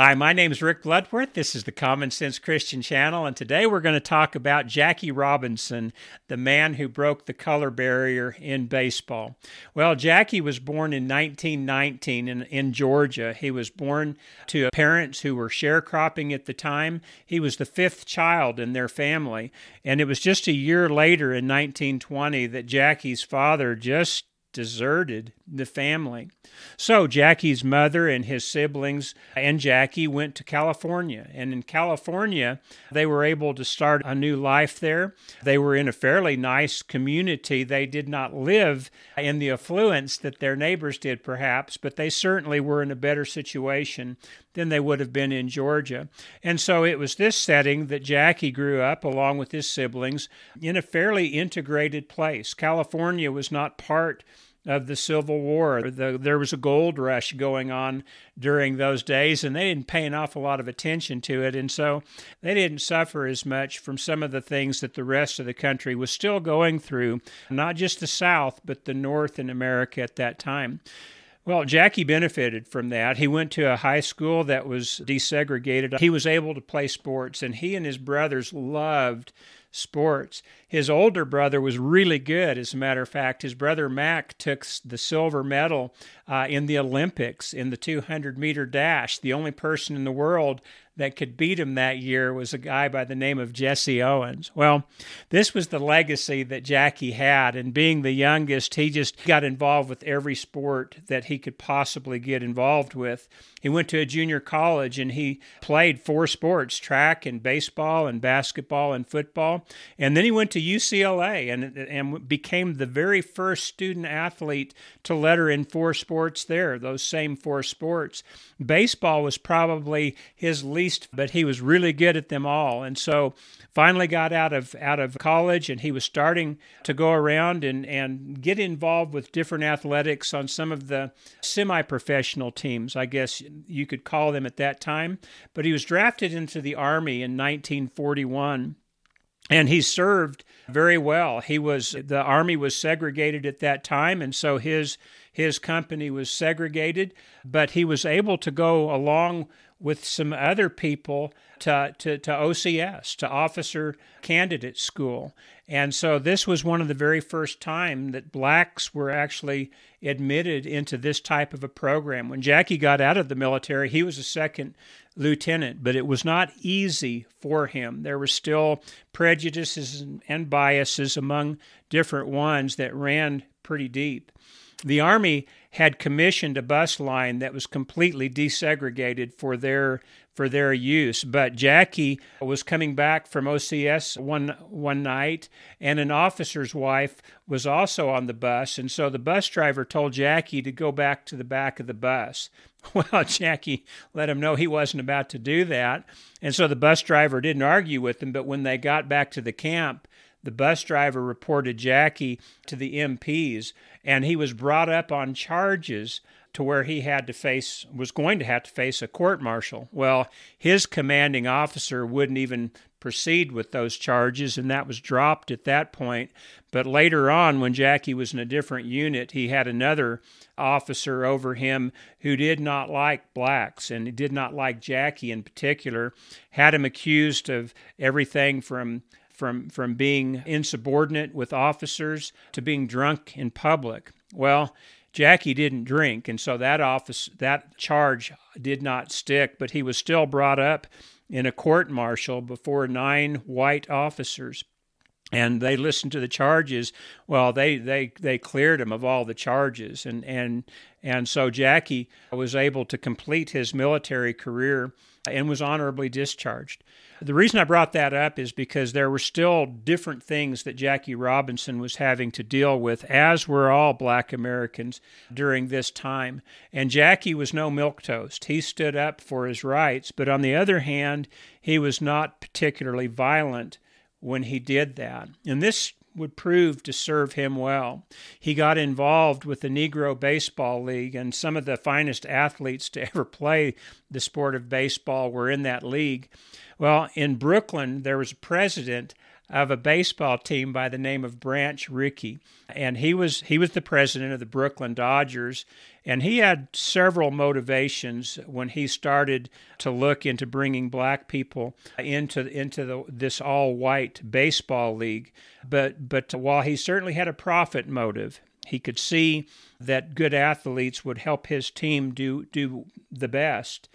Hi, my name is Rick Bloodworth. This is the Common Sense Christian Channel, and today we're going to talk about Jackie Robinson, the man who broke the color barrier in baseball. Well, Jackie was born in 1919 in, in Georgia. He was born to parents who were sharecropping at the time. He was the fifth child in their family, and it was just a year later in 1920 that Jackie's father just deserted the family. So Jackie's mother and his siblings and Jackie went to California. And in California, they were able to start a new life there. They were in a fairly nice community. They did not live in the affluence that their neighbors did, perhaps, but they certainly were in a better situation than they would have been in Georgia. And so it was this setting that Jackie grew up along with his siblings in a fairly integrated place. California was not part of the Civil War. The, there was a gold rush going on during those days, and they didn't pay an awful lot of attention to it. And so they didn't suffer as much from some of the things that the rest of the country was still going through, not just the South, but the North in America at that time. Well, Jackie benefited from that. He went to a high school that was desegregated. He was able to play sports, and he and his brothers loved sports. His older brother was really good, as a matter of fact. His brother Mac took the silver medal uh, in the Olympics in the 200 meter dash. The only person in the world that could beat him that year was a guy by the name of Jesse Owens. Well, this was the legacy that Jackie had, and being the youngest, he just got involved with every sport that he could possibly get involved with. He went to a junior college and he played four sports track and baseball and basketball and football. And then he went to UCLA and, and became the very first student athlete to letter in four sports there, those same four sports. Baseball was probably his least, but he was really good at them all. And so finally got out of out of college and he was starting to go around and, and get involved with different athletics on some of the semi-professional teams, I guess you could call them at that time. But he was drafted into the Army in 1941 and he served very well. He was the army was segregated at that time, and so his his company was segregated, but he was able to go along with some other people to, to, to OCS, to Officer Candidate School. And so this was one of the very first time that blacks were actually admitted into this type of a program. When Jackie got out of the military, he was a second lieutenant, but it was not easy for him. There were still prejudices and biases among different ones that ran pretty deep. The Army had commissioned a bus line that was completely desegregated for their for their use. But Jackie was coming back from OCS one one night, and an officer's wife was also on the bus, and so the bus driver told Jackie to go back to the back of the bus. Well, Jackie let him know he wasn't about to do that, and so the bus driver didn't argue with him. But when they got back to the camp, the bus driver reported Jackie to the MPs, and he was brought up on charges to where he had to face was going to have to face a court martial. Well, his commanding officer wouldn't even proceed with those charges, and that was dropped at that point. But later on, when Jackie was in a different unit, he had another officer over him who did not like blacks and did not like Jackie in particular, had him accused of everything from from from being insubordinate with officers to being drunk in public. Well, Jackie didn't drink, and so that office that charge did not stick, but he was still brought up in a court martial before nine white officers and they listened to the charges. Well, they they they cleared him of all the charges, and and and so Jackie was able to complete his military career and was honorably discharged. The reason I brought that up is because there were still different things that Jackie Robinson was having to deal with, as were all black Americans during this time. And Jackie was no milquetoast. He stood up for his rights, but on the other hand, he was not particularly violent when he did that. And this would prove to serve him well. He got involved with the Negro Baseball League, and some of the finest athletes to ever play the sport of baseball were in that league. Well, in Brooklyn, there was a president of a baseball team by the name of Branch Rickey, and he was he was the president of the Brooklyn Dodgers, and he had several motivations when he started to look into bringing black people into into the, this all white baseball league. But but while he certainly had a profit motive, he could see that good athletes would help his team do do the best.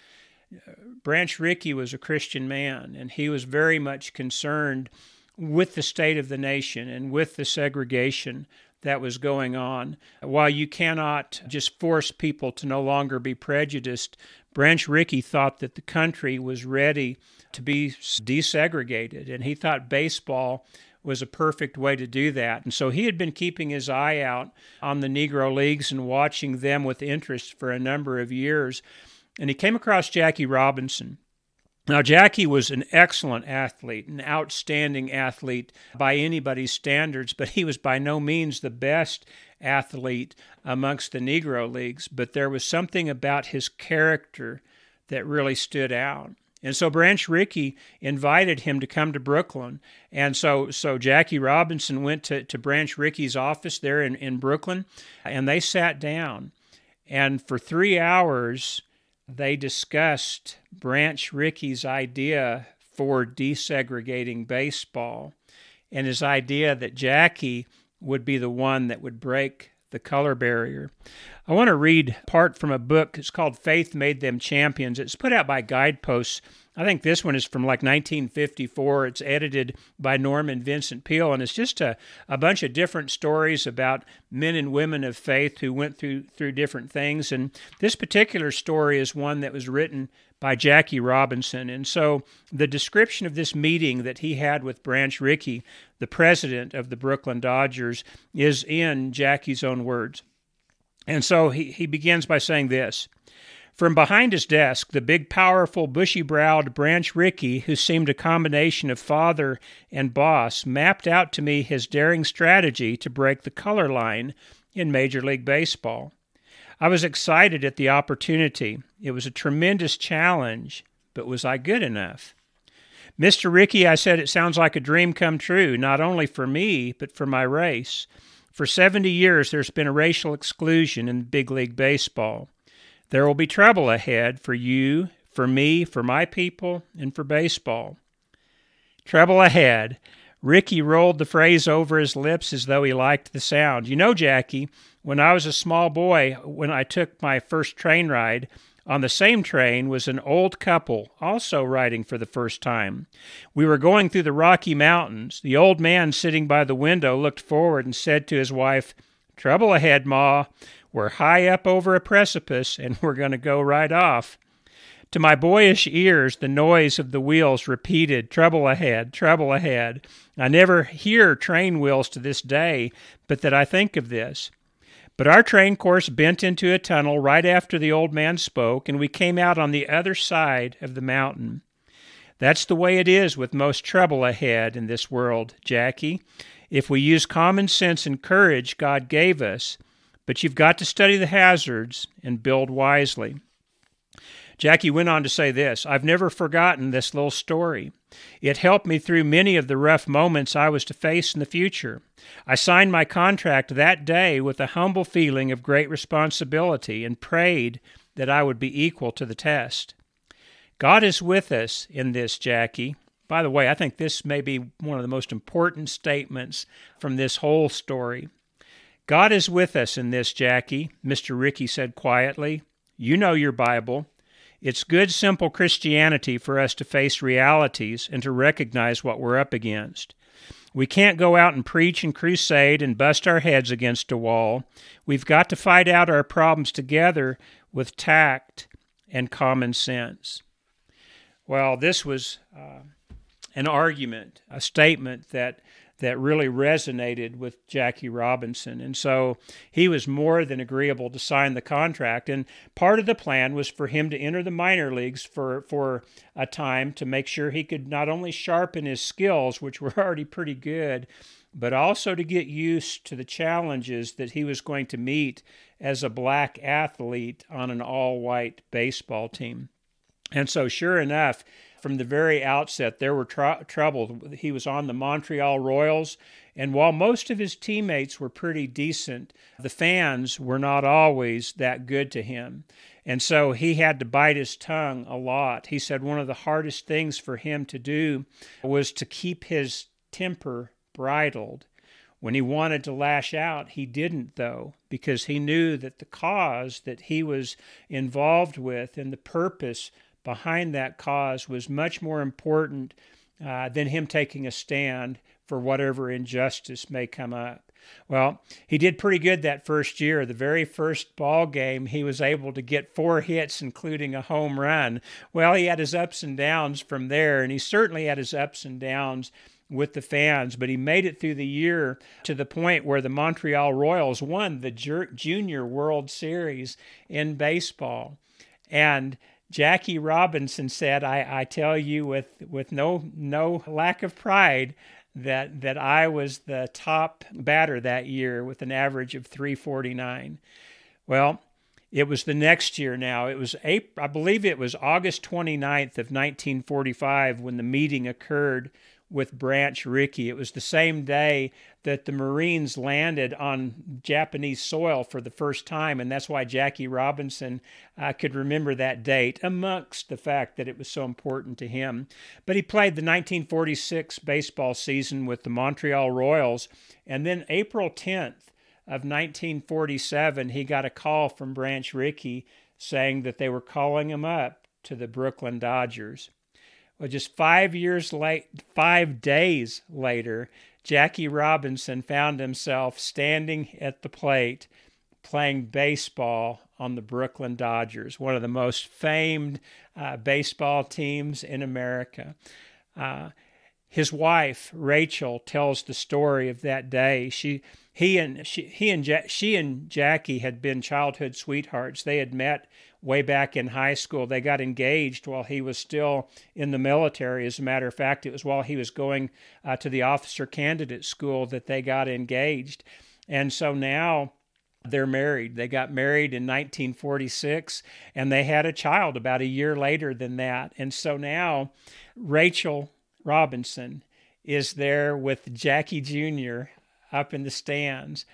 Branch Rickey was a Christian man, and he was very much concerned with the state of the nation and with the segregation that was going on. While you cannot just force people to no longer be prejudiced, Branch Rickey thought that the country was ready to be desegregated, and he thought baseball was a perfect way to do that. And so he had been keeping his eye out on the Negro Leagues and watching them with interest for a number of years. And he came across Jackie Robinson. Now, Jackie was an excellent athlete, an outstanding athlete by anybody's standards, but he was by no means the best athlete amongst the Negro Leagues. But there was something about his character that really stood out. And so Branch Rickey invited him to come to Brooklyn. And so so Jackie Robinson went to, to Branch Rickey's office there in, in Brooklyn and they sat down. And for three hours, they discussed Branch Rickey's idea for desegregating baseball and his idea that Jackie would be the one that would break the color barrier. I want to read part from a book. It's called Faith Made Them Champions. It's put out by Guideposts I think this one is from like 1954. It's edited by Norman Vincent Peale, and it's just a, a bunch of different stories about men and women of faith who went through through different things. And this particular story is one that was written by Jackie Robinson. And so the description of this meeting that he had with Branch Rickey, the president of the Brooklyn Dodgers, is in Jackie's own words. And so he, he begins by saying this. From behind his desk, the big, powerful, bushy browed Branch Rickey, who seemed a combination of father and boss, mapped out to me his daring strategy to break the color line in Major League Baseball. I was excited at the opportunity. It was a tremendous challenge, but was I good enough? Mr. Rickey, I said, it sounds like a dream come true, not only for me, but for my race. For 70 years, there's been a racial exclusion in big league baseball. There will be trouble ahead for you, for me, for my people, and for baseball. Trouble ahead. Rickey rolled the phrase over his lips as though he liked the sound. You know, Jackie, when I was a small boy, when I took my first train ride, on the same train was an old couple, also riding for the first time. We were going through the Rocky Mountains. The old man sitting by the window looked forward and said to his wife, Trouble ahead, Ma. We're high up over a precipice and we're going to go right off. To my boyish ears, the noise of the wheels repeated, Trouble ahead, trouble ahead. I never hear train wheels to this day, but that I think of this. But our train course bent into a tunnel right after the old man spoke, and we came out on the other side of the mountain. That's the way it is with most trouble ahead in this world, Jackie. If we use common sense and courage God gave us, but you've got to study the hazards and build wisely. Jackie went on to say this I've never forgotten this little story. It helped me through many of the rough moments I was to face in the future. I signed my contract that day with a humble feeling of great responsibility and prayed that I would be equal to the test. God is with us in this, Jackie. By the way, I think this may be one of the most important statements from this whole story. God is with us in this, Jackie, Mr. Rickey said quietly. You know your Bible. It's good, simple Christianity for us to face realities and to recognize what we're up against. We can't go out and preach and crusade and bust our heads against a wall. We've got to fight out our problems together with tact and common sense. Well, this was uh, an argument, a statement that that really resonated with Jackie Robinson. And so he was more than agreeable to sign the contract. And part of the plan was for him to enter the minor leagues for, for a time to make sure he could not only sharpen his skills, which were already pretty good, but also to get used to the challenges that he was going to meet as a black athlete on an all white baseball team. And so, sure enough, from the very outset there were tr-. He was on the Montreal Royals, and while most of his teammates were pretty decent, the fans were not always that good to him. And so he had to bite his tongue a lot. He said one of the hardest things for him to do was to keep his temper bridled. When he wanted to lash out, he didn't, though, because he knew that the cause that he was involved with and the purpose behind that cause was much more important uh, than him taking a stand for whatever injustice may come up. Well, he did pretty good that first year. The very first ball game, he was able to get four hits, including a home run. Well, he had his ups and downs from there, and he certainly had his ups and downs with the fans, but he made it through the year to the point where the Montreal Royals won the Junior World Series in baseball. And Jackie Robinson said, I, I tell you with, with no, no lack of pride, that, that I was the top batter that year with an average of 349. Well, it was the next year now. It was April, I believe it was August 29th of 1945 when the meeting occurred with Branch Rickey. It was the same day that the Marines landed on Japanese soil for the first time, and that's why Jackie Robinson uh, could remember that date, amongst the fact that it was so important to him. But he played the 1946 baseball season with the Montreal Royals, and then April 10th of 1947, he got a call from Branch Rickey saying that they were calling him up to the Brooklyn Dodgers. Well, just five years late, five days later, Jackie Robinson found himself standing at the plate playing baseball on the Brooklyn Dodgers, one of the most famed uh, baseball teams in America. Uh, his wife Rachel tells the story of that day. She, he and she, he and ja- she and Jackie had been childhood sweethearts. They had met way back in high school. They got engaged while he was still in the military. As a matter of fact, it was while he was going uh, to the officer candidate school that they got engaged. And so now they're married. They got married in 1946 and they had a child about a year later than that. And so now Rachel Robinson is there with Jackie Jr. up in the stands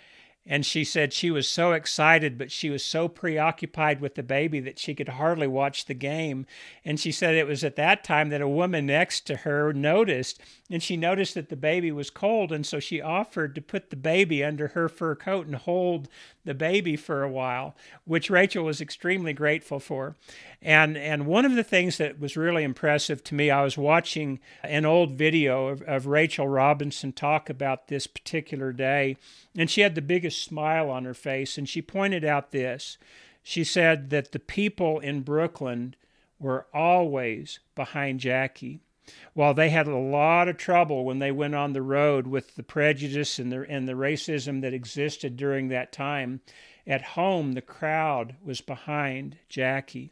and she said she was so excited, but she was so preoccupied with the baby that she could hardly watch the game. And she said it was at that time that a woman next to her noticed, and she noticed that the baby was cold. And so she offered to put the baby under her fur coat and hold the baby for a while, which Rachel was extremely grateful for. And and one of the things that was really impressive to me, I was watching an old video of, of Rachel Robinson talk about this particular day, and she had the biggest smile on her face, and she pointed out this. She said that the people in Brooklyn were always behind Jackie while they had a lot of trouble when they went on the road with the prejudice and the, and the racism that existed during that time, at home the crowd was behind Jackie.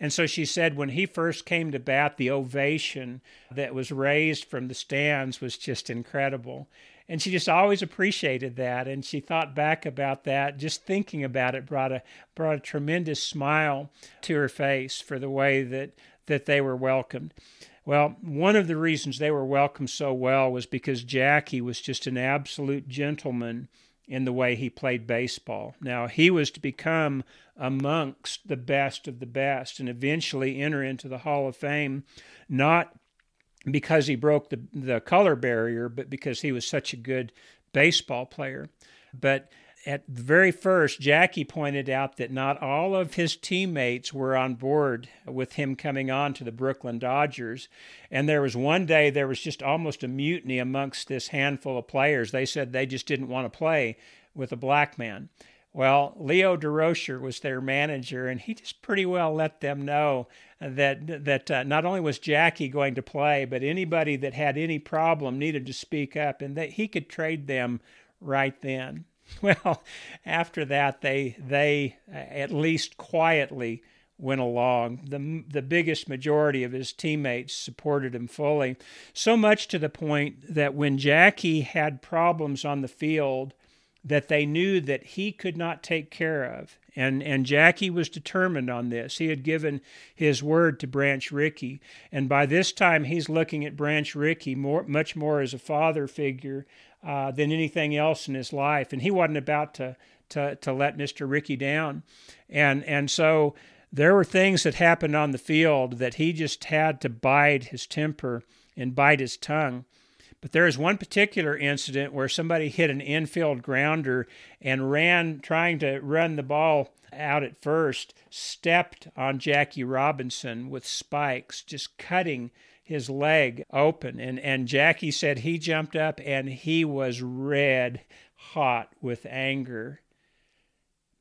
And so she said when he first came to bat, the ovation that was raised from the stands was just incredible. And she just always appreciated that. And she thought back about that. Just thinking about it brought a brought a tremendous smile to her face for the way that that they were welcomed. Well, one of the reasons they were welcomed so well was because Jackie was just an absolute gentleman in the way he played baseball. Now, he was to become amongst the best of the best and eventually enter into the Hall of Fame, not because he broke the, the color barrier, but because he was such a good baseball player. But at the very first, Jackie pointed out that not all of his teammates were on board with him coming on to the Brooklyn Dodgers. And there was one day there was just almost a mutiny amongst this handful of players. They said they just didn't want to play with a black man. Well, Leo Durocher was their manager, and he just pretty well let them know that that uh, not only was Jackie going to play, but anybody that had any problem needed to speak up, and that he could trade them right then. Well, after that, they they uh, at least quietly went along. The the biggest majority of his teammates supported him fully, so much to the point that when Jackie had problems on the field, that they knew that he could not take care of. And, and Jackie was determined on this. He had given his word to Branch Rickey. And by this time, he's looking at Branch Rickey more, much more as a father figure uh, than anything else in his life. And he wasn't about to, to, to let Mr. Rickey down. And, and so there were things that happened on the field that he just had to bide his temper and bite his tongue. But there is one particular incident where somebody hit an infield grounder and ran, trying to run the ball out at first, stepped on Jackie Robinson with spikes, just cutting his leg open. And, and Jackie said he jumped up and he was red hot with anger.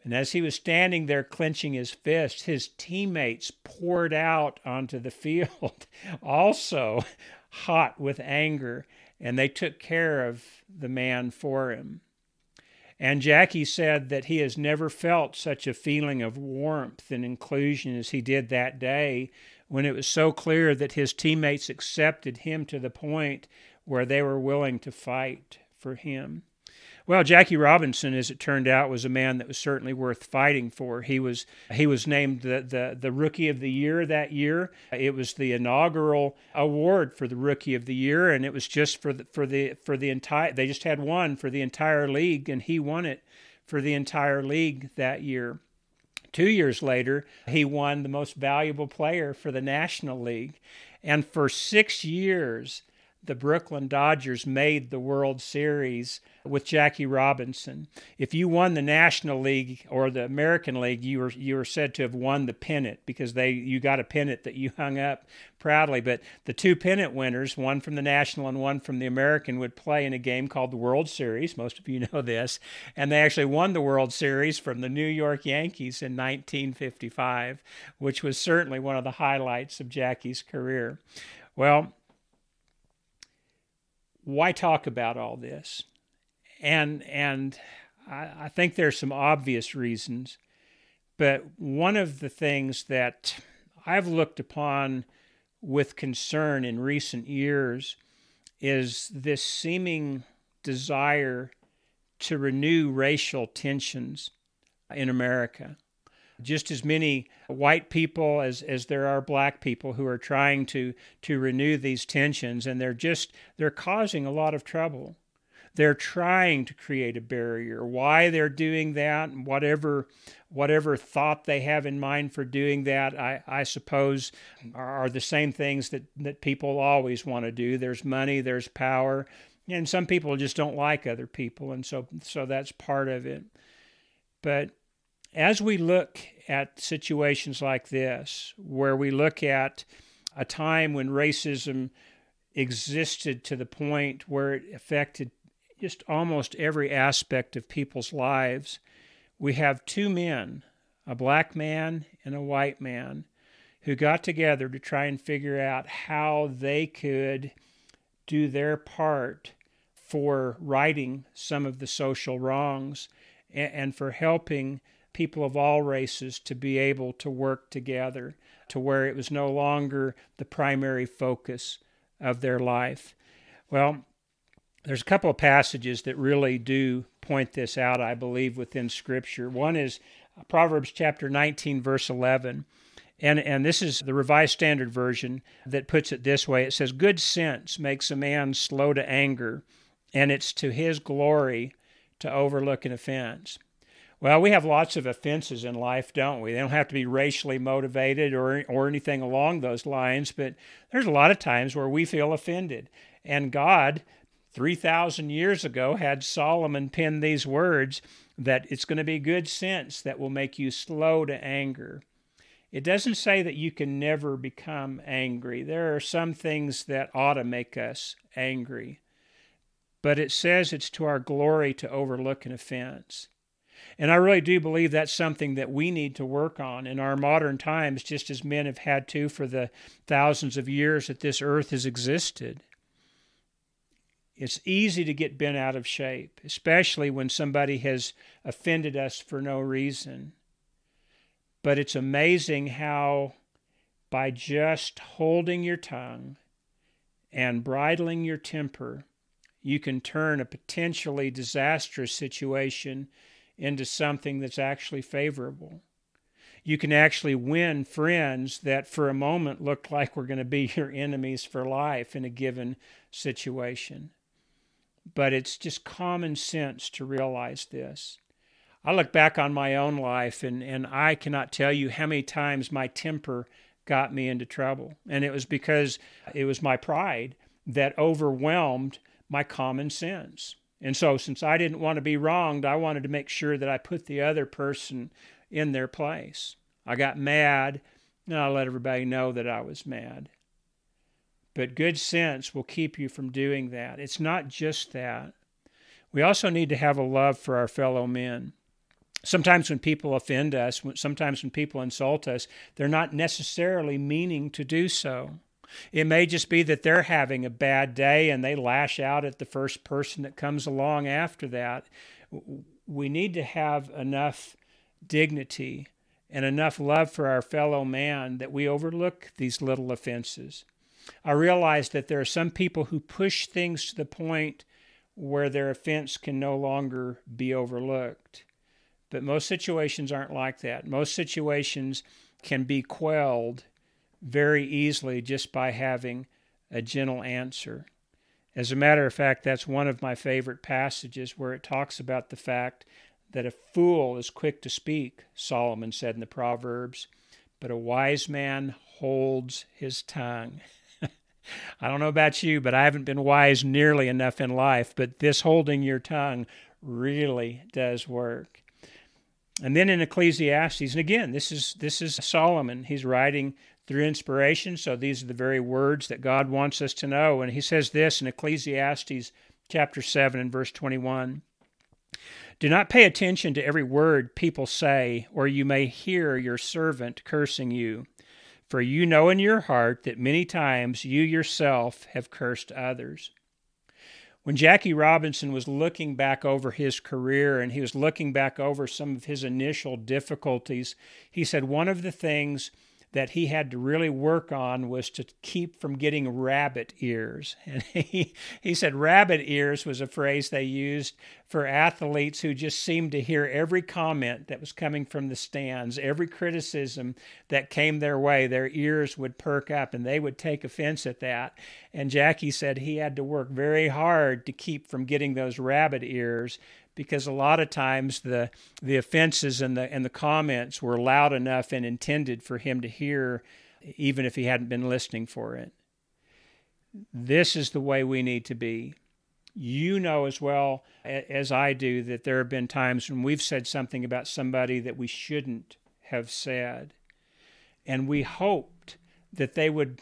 And as he was standing there clenching his fist, his teammates poured out onto the field, also hot with anger and they took care of the man for him. And Jackie said that he has never felt such a feeling of warmth and inclusion as he did that day when it was so clear that his teammates accepted him to the point where they were willing to fight for him. Well, Jackie Robinson, as it turned out, was a man that was certainly worth fighting for. He was he was named the, the, the rookie of the year that year. It was the inaugural award for the rookie of the year, and it was just for the for the for the entire. They just had one for the entire league, and he won it for the entire league that year. Two years later, he won the most valuable player for the National League. And for six years, the Brooklyn Dodgers made the World Series with Jackie Robinson. If you won the National League or the American League, you were you were said to have won the pennant because they you got a pennant that you hung up proudly. But the two pennant winners, one from the National and one from the American, would play in a game called the World Series. Most of you know this, and they actually won the World Series from the New York Yankees in 1955, which was certainly one of the highlights of Jackie's career. Well, why talk about all this? And and I, I think there's some obvious reasons, but one of the things that I've looked upon with concern in recent years is this seeming desire to renew racial tensions in America just as many white people as, as there are black people who are trying to to renew these tensions and they're just they're causing a lot of trouble. They're trying to create a barrier. Why they're doing that whatever whatever thought they have in mind for doing that i, I suppose are the same things that, that people always want to do. There's money there's power and some people just don't like other people and so so that's part of it. But as we look at situations like this, where we look at a time when racism existed to the point where it affected just almost every aspect of people's lives, we have two men, a black man and a white man, who got together to try and figure out how they could do their part for righting some of the social wrongs and, for helping people of all races to be able to work together to where it was no longer the primary focus of their life. Well, there's a couple of passages that really do point this out, I believe, within Scripture. One is Proverbs chapter 19, verse 11. And, and this is the Revised Standard Version that puts it this way it says, Good sense makes a man slow to anger, and it's to his glory to overlook an offense. Well, we have lots of offenses in life, don't we? They don't have to be racially motivated or or anything along those lines, but there's a lot of times where we feel offended. And God 3000 years ago had Solomon pen these words that it's going to be good sense that will make you slow to anger. It doesn't say that you can never become angry. There are some things that ought to make us angry. But it says it's to our glory to overlook an offense. And I really do believe that's something that we need to work on in our modern times, just as men have had to for the thousands of years that this earth has existed. It's easy to get bent out of shape, especially when somebody has offended us for no reason. But it's amazing how, by just holding your tongue and bridling your temper, you can turn a potentially disastrous situation into something that's actually favorable. You can actually win friends that for a moment look like we're going to be your enemies for life in a given situation. But it's just common sense to realize this. I look back on my own life and, and I cannot tell you how many times my temper got me into trouble. And it was because it was my pride that overwhelmed my common sense. And so, since I didn't want to be wronged, I wanted to make sure that I put the other person in their place. I got mad, and I let everybody know that I was mad. But good sense will keep you from doing that. It's not just that. We also need to have a love for our fellow men. Sometimes when people offend us, sometimes when people insult us, they're not necessarily meaning to do so. It may just be that they're having a bad day and they lash out at the first person that comes along after that. We need to have enough dignity and enough love for our fellow man that we overlook these little offenses. I realize that there are some people who push things to the point where their offense can no longer be overlooked. But most situations aren't like that. Most situations can be quelled very easily just by having a gentle answer. As a matter of fact, that's one of my favorite passages where it talks about the fact that a fool is quick to speak, Solomon said in the Proverbs, but a wise man holds his tongue. I don't know about you, but I haven't been wise nearly enough in life, but this holding your tongue really does work. And then in Ecclesiastes, and again, this is this is Solomon. He's writing through inspiration, so these are the very words that God wants us to know. And he says this in Ecclesiastes chapter 7 and verse 21. Do not pay attention to every word people say, or you may hear your servant cursing you. For you know in your heart that many times you yourself have cursed others. When Jackie Robinson was looking back over his career and he was looking back over some of his initial difficulties, he said one of the things that he had to really work on was to keep from getting rabbit ears. And he, he said rabbit ears was a phrase they used for athletes who just seemed to hear every comment that was coming from the stands, every criticism that came their way, their ears would perk up and they would take offense at that. And Jackie said he had to work very hard to keep from getting those rabbit ears because a lot of times the the offenses and the and the comments were loud enough and intended for him to hear even if he hadn't been listening for it. This is the way we need to be. You know as well as I do that there have been times when we've said something about somebody that we shouldn't have said. And we hoped that they would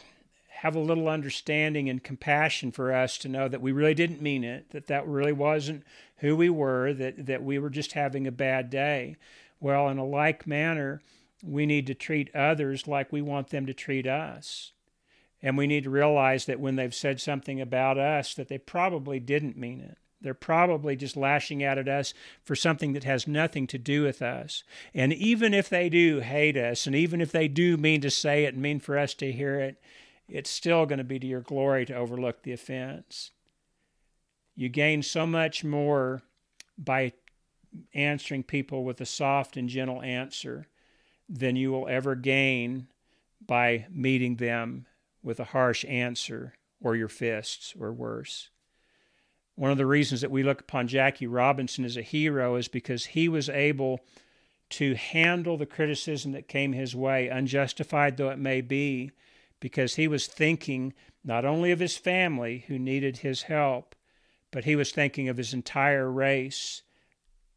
have a little understanding and compassion for us to know that we really didn't mean it, that that really wasn't who we were, that, that we were just having a bad day. Well, in a like manner, we need to treat others like we want them to treat us. And we need to realize that when they've said something about us, that they probably didn't mean it. They're probably just lashing out at us for something that has nothing to do with us. And even if they do hate us, and even if they do mean to say it and mean for us to hear it, it's still going to be to your glory to overlook the offense. You gain so much more by answering people with a soft and gentle answer than you will ever gain by meeting them with a harsh answer or your fists or worse. One of the reasons that we look upon Jackie Robinson as a hero is because he was able to handle the criticism that came his way, unjustified though it may be, because he was thinking not only of his family who needed his help, but he was thinking of his entire race,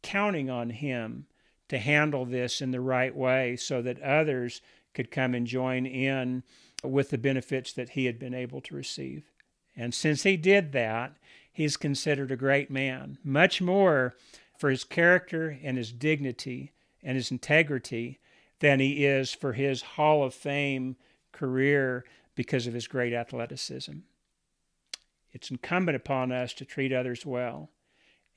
counting on him to handle this in the right way so that others could come and join in with the benefits that he had been able to receive. And since he did that, he's considered a great man, much more for his character and his dignity and his integrity than he is for his Hall of Fame career because of his great athleticism. It's incumbent upon us to treat others well.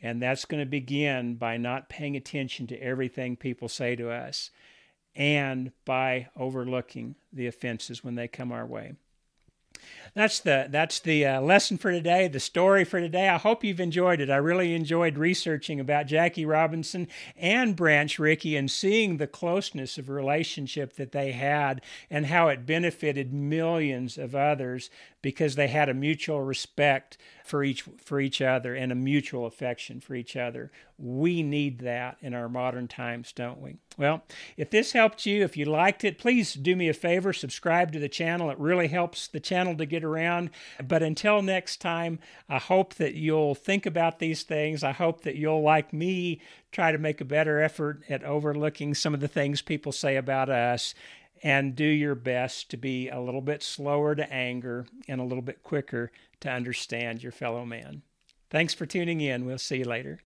And that's going to begin by not paying attention to everything people say to us and by overlooking the offenses when they come our way. That's the that's the uh, lesson for today, the story for today. I hope you've enjoyed it. I really enjoyed researching about Jackie Robinson and Branch Rickey and seeing the closeness of relationship that they had and how it benefited millions of others because they had a mutual respect for each for each other and a mutual affection for each other. We need that in our modern times, don't we? Well, if this helped you, if you liked it, please do me a favor, subscribe to the channel. It really helps the channel to get around. But until next time, I hope that you'll think about these things. I hope that you'll like me try to make a better effort at overlooking some of the things people say about us and do your best to be a little bit slower to anger and a little bit quicker to understand your fellow man. Thanks for tuning in. We'll see you later.